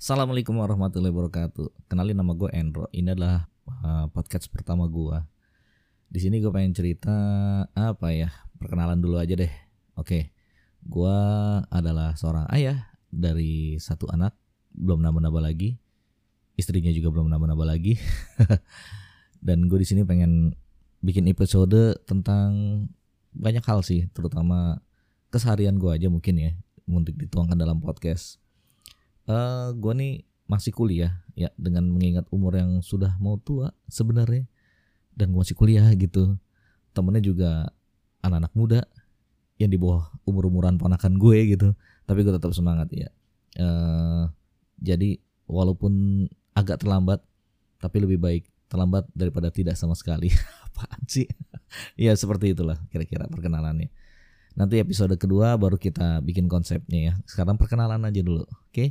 Assalamualaikum warahmatullahi wabarakatuh. Kenalin nama gue Endro. Ini adalah uh, podcast pertama gue. Di sini gue pengen cerita apa ya? Perkenalan dulu aja deh. Oke, gue adalah seorang ayah dari satu anak, belum nambah-nambah lagi. Istrinya juga belum nambah-nambah lagi. Dan gue di sini pengen bikin episode tentang banyak hal sih, terutama keseharian gue aja mungkin ya, untuk dituangkan dalam podcast uh, gue nih masih kuliah ya dengan mengingat umur yang sudah mau tua sebenarnya. Dan gue masih kuliah gitu. Temennya juga anak-anak muda yang di bawah umur-umuran ponakan gue gitu. Tapi gue tetap semangat ya. Uh, jadi walaupun agak terlambat tapi lebih baik terlambat daripada tidak sama sekali. Apaan sih? Ya seperti itulah kira-kira perkenalannya. Nanti episode kedua baru kita bikin konsepnya ya. Sekarang perkenalan aja dulu oke? okay?